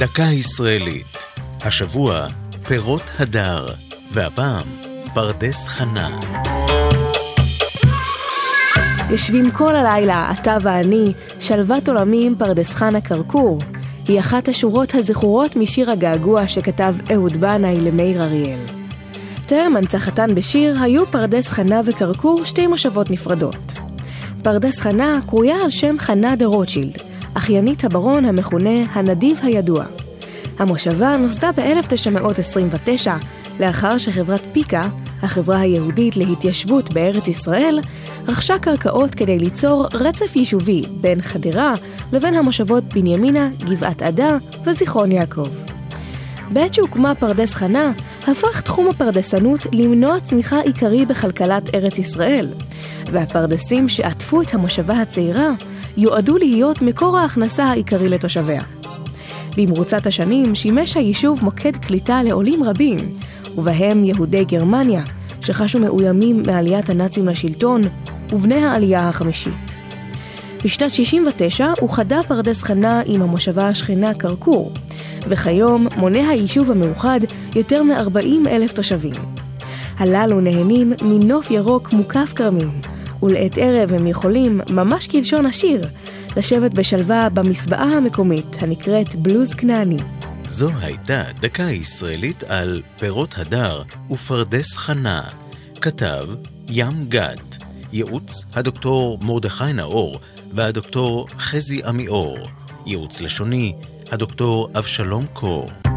דקה ישראלית. השבוע, פירות הדר, והפעם, פרדס חנה. יושבים כל הלילה, אתה ואני, שלוות עולמי עם פרדס חנה כרכור. היא אחת השורות הזכורות משיר הגעגוע שכתב אהוד בנאי למאיר אריאל. טרם הנצחתן בשיר היו פרדס חנה וכרכור שתי מושבות נפרדות. פרדס חנה קרויה על שם חנה דה רוטשילד, אחיינית הברון המכונה הנדיב הידוע. המושבה נוסדה ב-1929, לאחר שחברת פיקה, החברה היהודית להתיישבות בארץ ישראל, רכשה קרקעות כדי ליצור רצף יישובי בין חדרה לבין המושבות בנימינה, גבעת עדה וזיכרון יעקב. בעת שהוקמה פרדס חנה, הפך תחום הפרדסנות למנוע צמיחה עיקרי בכלכלת ארץ ישראל, והפרדסים שעטפו את המושבה הצעירה יועדו להיות מקור ההכנסה העיקרי לתושביה. במרוצת השנים שימש היישוב מוקד קליטה לעולים רבים, ובהם יהודי גרמניה, שחשו מאוימים מעליית הנאצים לשלטון, ובני העלייה החמישית. בשנת 69 אוחדה פרדס חנה עם המושבה השכנה כרכור, וכיום מונה היישוב המאוחד יותר מ-40 אלף תושבים. הללו נהנים מנוף ירוק מוקף כרמים, ולעת ערב הם יכולים, ממש כלשון השיר, לשבת בשלווה במסבעה המקומית הנקראת בלוז כנעני. זו הייתה דקה ישראלית על פירות הדר ופרדס חנה. כתב ים גת. ייעוץ הדוקטור מרדכי נאור והדוקטור חזי עמיאור. ייעוץ לשוני הדוקטור אבשלום קור.